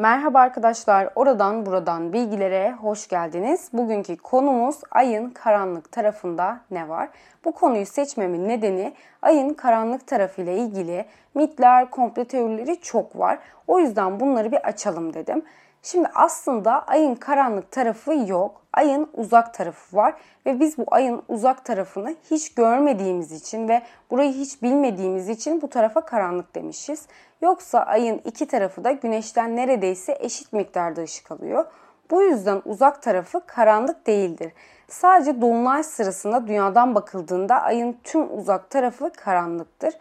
Merhaba arkadaşlar, oradan buradan bilgilere hoş geldiniz. Bugünkü konumuz ayın karanlık tarafında ne var? Bu konuyu seçmemin nedeni ayın karanlık tarafı ile ilgili mitler, komplo teorileri çok var. O yüzden bunları bir açalım dedim. Şimdi aslında ayın karanlık tarafı yok. Ayın uzak tarafı var ve biz bu ayın uzak tarafını hiç görmediğimiz için ve burayı hiç bilmediğimiz için bu tarafa karanlık demişiz. Yoksa ayın iki tarafı da güneşten neredeyse eşit miktarda ışık alıyor. Bu yüzden uzak tarafı karanlık değildir. Sadece dolunay sırasında dünyadan bakıldığında ayın tüm uzak tarafı karanlıktır.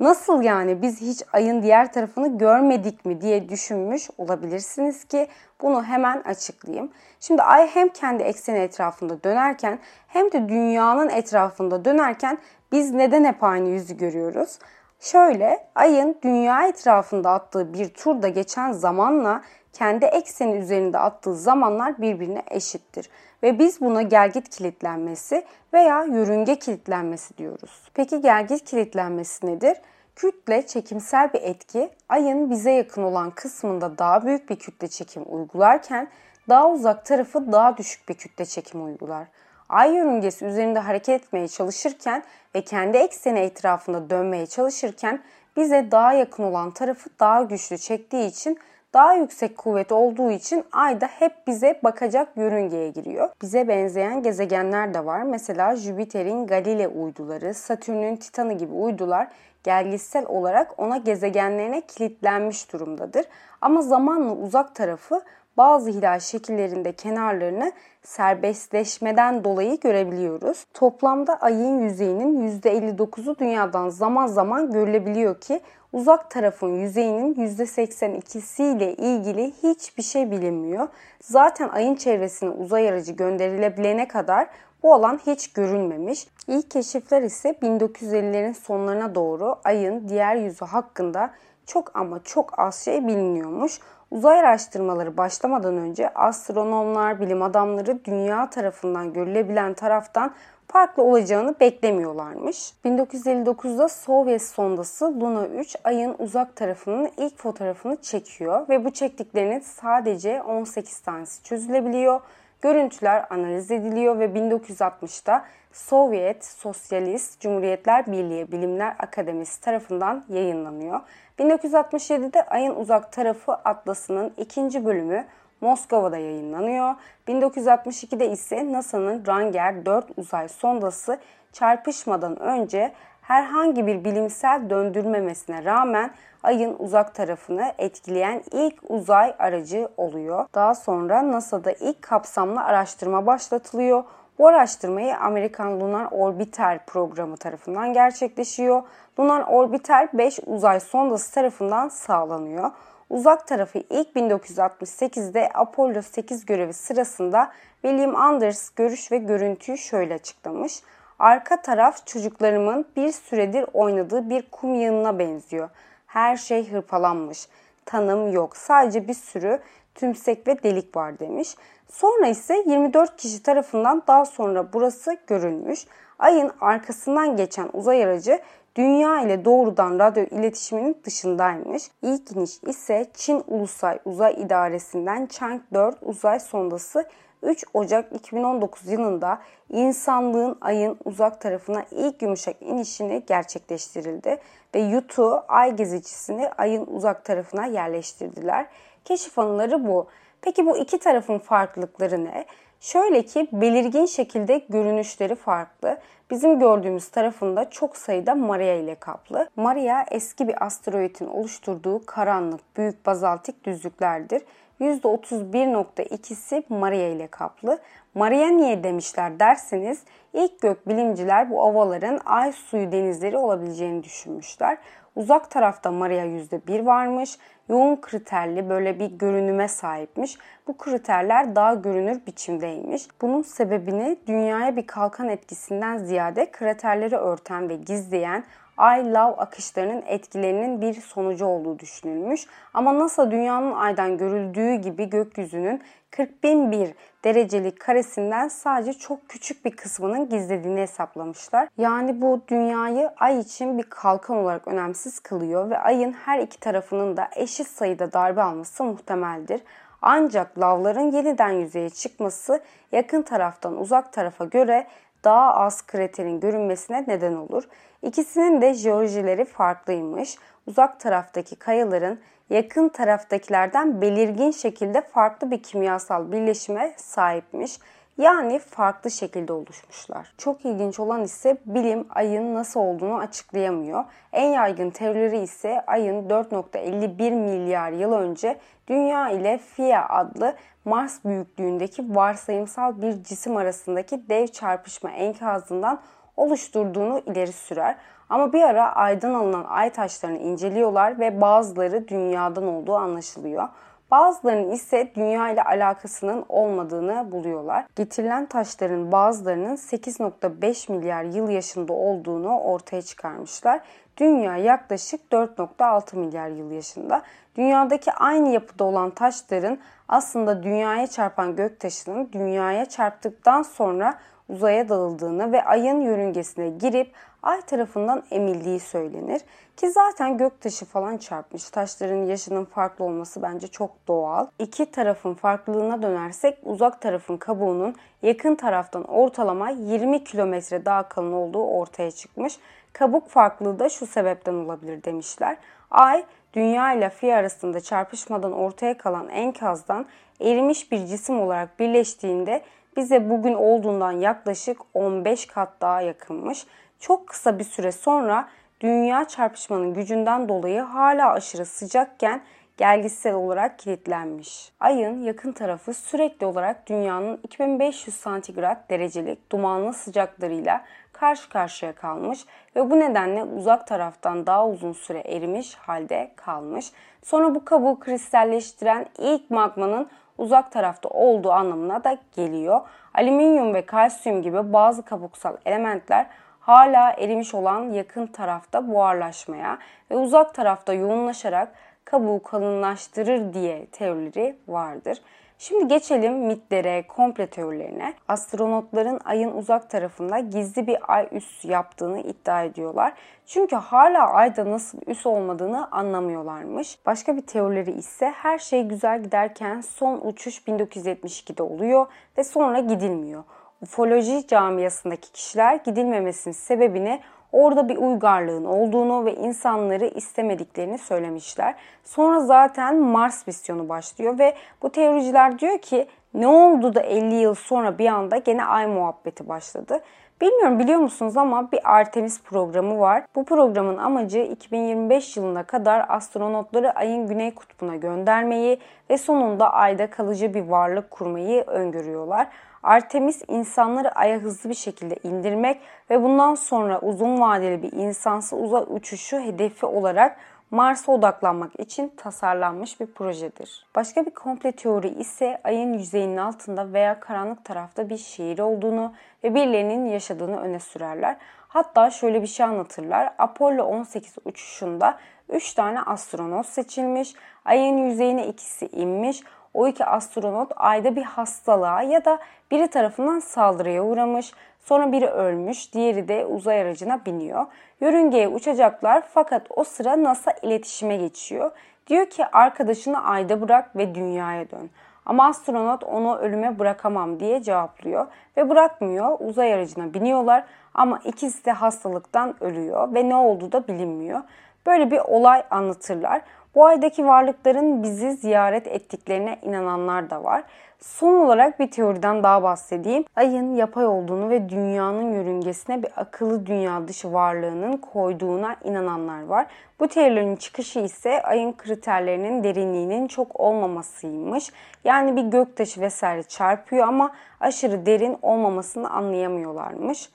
Nasıl yani biz hiç ayın diğer tarafını görmedik mi diye düşünmüş olabilirsiniz ki bunu hemen açıklayayım. Şimdi ay hem kendi ekseni etrafında dönerken hem de dünyanın etrafında dönerken biz neden hep aynı yüzü görüyoruz? Şöyle ayın dünya etrafında attığı bir turda geçen zamanla kendi ekseni üzerinde attığı zamanlar birbirine eşittir. Ve biz buna gelgit kilitlenmesi veya yörünge kilitlenmesi diyoruz. Peki gelgit kilitlenmesi nedir? Kütle çekimsel bir etki ayın bize yakın olan kısmında daha büyük bir kütle çekim uygularken daha uzak tarafı daha düşük bir kütle çekim uygular. Ay yörüngesi üzerinde hareket etmeye çalışırken ve kendi ekseni etrafında dönmeye çalışırken bize daha yakın olan tarafı daha güçlü çektiği için daha yüksek kuvvet olduğu için ay da hep bize bakacak yörüngeye giriyor. Bize benzeyen gezegenler de var. Mesela Jüpiter'in Galile uyduları, Satürn'ün Titan'ı gibi uydular gelgisel olarak ona gezegenlerine kilitlenmiş durumdadır. Ama zamanla uzak tarafı bazı hilal şekillerinde kenarlarını serbestleşmeden dolayı görebiliyoruz. Toplamda ayın yüzeyinin %59'u dünyadan zaman zaman görülebiliyor ki uzak tarafın yüzeyinin %82'si ile ilgili hiçbir şey bilinmiyor. Zaten ayın çevresine uzay aracı gönderilebilene kadar bu alan hiç görülmemiş. İlk keşifler ise 1950'lerin sonlarına doğru ayın diğer yüzü hakkında çok ama çok az şey biliniyormuş. Uzay araştırmaları başlamadan önce astronomlar, bilim adamları dünya tarafından görülebilen taraftan farklı olacağını beklemiyorlarmış. 1959'da Sovyet sondası Luna 3 ayın uzak tarafının ilk fotoğrafını çekiyor ve bu çektiklerinin sadece 18 tanesi çözülebiliyor. Görüntüler analiz ediliyor ve 1960'da Sovyet Sosyalist Cumhuriyetler Birliği Bilimler Akademisi tarafından yayınlanıyor. 1967'de Ayın Uzak Tarafı Atlası'nın ikinci bölümü Moskova'da yayınlanıyor. 1962'de ise NASA'nın Ranger 4 uzay sondası çarpışmadan önce herhangi bir bilimsel döndürmemesine rağmen ayın uzak tarafını etkileyen ilk uzay aracı oluyor. Daha sonra NASA'da ilk kapsamlı araştırma başlatılıyor. Bu araştırmayı Amerikan Lunar Orbiter programı tarafından gerçekleşiyor. Lunar Orbiter 5 uzay sondası tarafından sağlanıyor. Uzak tarafı ilk 1968'de Apollo 8 görevi sırasında William Anders görüş ve görüntüyü şöyle açıklamış. Arka taraf çocuklarımın bir süredir oynadığı bir kum yığınına benziyor. Her şey hırpalanmış. Tanım yok. Sadece bir sürü tümsek ve delik var demiş. Sonra ise 24 kişi tarafından daha sonra burası görülmüş. Ayın arkasından geçen uzay aracı dünya ile doğrudan radyo iletişiminin dışındaymış. İlk iniş ise Çin Ulusal Uzay İdaresi'nden Chang 4 uzay sondası 3 Ocak 2019 yılında insanlığın ayın uzak tarafına ilk yumuşak inişini gerçekleştirildi ve Yutu ay gezicisini ayın uzak tarafına yerleştirdiler. Keşif anıları bu. Peki bu iki tarafın farklılıkları ne? Şöyle ki belirgin şekilde görünüşleri farklı. Bizim gördüğümüz tarafında çok sayıda Maria ile kaplı. Maria eski bir asteroidin oluşturduğu karanlık büyük bazaltik düzlüklerdir. %31.2'si Maria ile kaplı. Maria niye demişler derseniz ilk gök bilimciler bu ovaların ay suyu denizleri olabileceğini düşünmüşler. Uzak tarafta Maria %1 varmış. Yoğun kriterli böyle bir görünüme sahipmiş. Bu kriterler daha görünür biçimdeymiş. Bunun sebebini dünyaya bir kalkan etkisinden ziyade kraterleri örten ve gizleyen ay lav akışlarının etkilerinin bir sonucu olduğu düşünülmüş. Ama NASA dünyanın aydan görüldüğü gibi gökyüzünün 40.001 derecelik karesinden sadece çok küçük bir kısmının gizlediğini hesaplamışlar. Yani bu dünyayı ay için bir kalkan olarak önemsiz kılıyor ve ayın her iki tarafının da eşit sayıda darbe alması muhtemeldir. Ancak lavların yeniden yüzeye çıkması yakın taraftan uzak tarafa göre daha az kraterin görünmesine neden olur. İkisinin de jeolojileri farklıymış. Uzak taraftaki kayaların yakın taraftakilerden belirgin şekilde farklı bir kimyasal birleşime sahipmiş. Yani farklı şekilde oluşmuşlar. Çok ilginç olan ise bilim ayın nasıl olduğunu açıklayamıyor. En yaygın teorileri ise ayın 4.51 milyar yıl önce Dünya ile Fia adlı Mars büyüklüğündeki varsayımsal bir cisim arasındaki dev çarpışma enkazından oluşturduğunu ileri sürer. Ama bir ara aydan alınan ay taşlarını inceliyorlar ve bazıları dünyadan olduğu anlaşılıyor. Bazılarının ise dünya ile alakasının olmadığını buluyorlar. Getirilen taşların bazılarının 8.5 milyar yıl yaşında olduğunu ortaya çıkarmışlar. Dünya yaklaşık 4.6 milyar yıl yaşında. Dünyadaki aynı yapıda olan taşların aslında dünyaya çarpan göktaşının dünyaya çarptıktan sonra uzaya dağıldığını ve ayın yörüngesine girip ay tarafından emildiği söylenir. Ki zaten göktaşı falan çarpmış. Taşların yaşının farklı olması bence çok doğal. İki tarafın farklılığına dönersek uzak tarafın kabuğunun yakın taraftan ortalama 20 kilometre daha kalın olduğu ortaya çıkmış. Kabuk farklılığı da şu sebepten olabilir demişler. Ay Dünya ile Fi arasında çarpışmadan ortaya kalan enkazdan erimiş bir cisim olarak birleştiğinde bize bugün olduğundan yaklaşık 15 kat daha yakınmış. Çok kısa bir süre sonra dünya çarpışmanın gücünden dolayı hala aşırı sıcakken gelgisel olarak kilitlenmiş. Ayın yakın tarafı sürekli olarak dünyanın 2500 santigrat derecelik dumanlı sıcaklarıyla karşı karşıya kalmış ve bu nedenle uzak taraftan daha uzun süre erimiş halde kalmış. Sonra bu kabuğu kristalleştiren ilk magmanın uzak tarafta olduğu anlamına da geliyor. Alüminyum ve kalsiyum gibi bazı kabuksal elementler hala erimiş olan yakın tarafta buharlaşmaya ve uzak tarafta yoğunlaşarak kabuğu kalınlaştırır diye teorileri vardır. Şimdi geçelim mitlere, komple teorilerine. Astronotların ayın uzak tarafında gizli bir ay üs yaptığını iddia ediyorlar. Çünkü hala ayda nasıl üs olmadığını anlamıyorlarmış. Başka bir teorileri ise her şey güzel giderken son uçuş 1972'de oluyor ve sonra gidilmiyor. Ufoloji camiasındaki kişiler gidilmemesinin sebebini orada bir uygarlığın olduğunu ve insanları istemediklerini söylemişler. Sonra zaten Mars misyonu başlıyor ve bu teoriciler diyor ki ne oldu da 50 yıl sonra bir anda gene ay muhabbeti başladı. Bilmiyorum biliyor musunuz ama bir Artemis programı var. Bu programın amacı 2025 yılına kadar astronotları ayın güney kutbuna göndermeyi ve sonunda ayda kalıcı bir varlık kurmayı öngörüyorlar. Artemis insanları aya hızlı bir şekilde indirmek ve bundan sonra uzun vadeli bir insansı uzay uçuşu hedefi olarak Mars'a odaklanmak için tasarlanmış bir projedir. Başka bir komple teori ise ayın yüzeyinin altında veya karanlık tarafta bir şehir olduğunu ve birilerinin yaşadığını öne sürerler. Hatta şöyle bir şey anlatırlar. Apollo 18 uçuşunda 3 tane astronot seçilmiş. Ayın yüzeyine ikisi inmiş. O iki astronot ayda bir hastalığa ya da biri tarafından saldırıya uğramış. Sonra biri ölmüş, diğeri de uzay aracına biniyor. Yörüngeye uçacaklar fakat o sıra NASA iletişime geçiyor. Diyor ki arkadaşını ayda bırak ve dünyaya dön. Ama astronot onu ölüme bırakamam diye cevaplıyor ve bırakmıyor. Uzay aracına biniyorlar ama ikisi de hastalıktan ölüyor ve ne olduğu da bilinmiyor. Böyle bir olay anlatırlar. Bu aydaki varlıkların bizi ziyaret ettiklerine inananlar da var. Son olarak bir teoriden daha bahsedeyim. Ayın yapay olduğunu ve dünyanın yörüngesine bir akıllı dünya dışı varlığının koyduğuna inananlar var. Bu teorilerin çıkışı ise ayın kriterlerinin derinliğinin çok olmamasıymış. Yani bir göktaşı vesaire çarpıyor ama aşırı derin olmamasını anlayamıyorlarmış.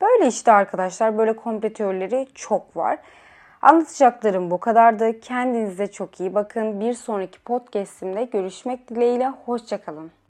Böyle işte arkadaşlar böyle komple teorileri çok var. Anlatacaklarım bu kadardı. Kendinize çok iyi bakın. Bir sonraki podcastimde görüşmek dileğiyle. Hoşçakalın.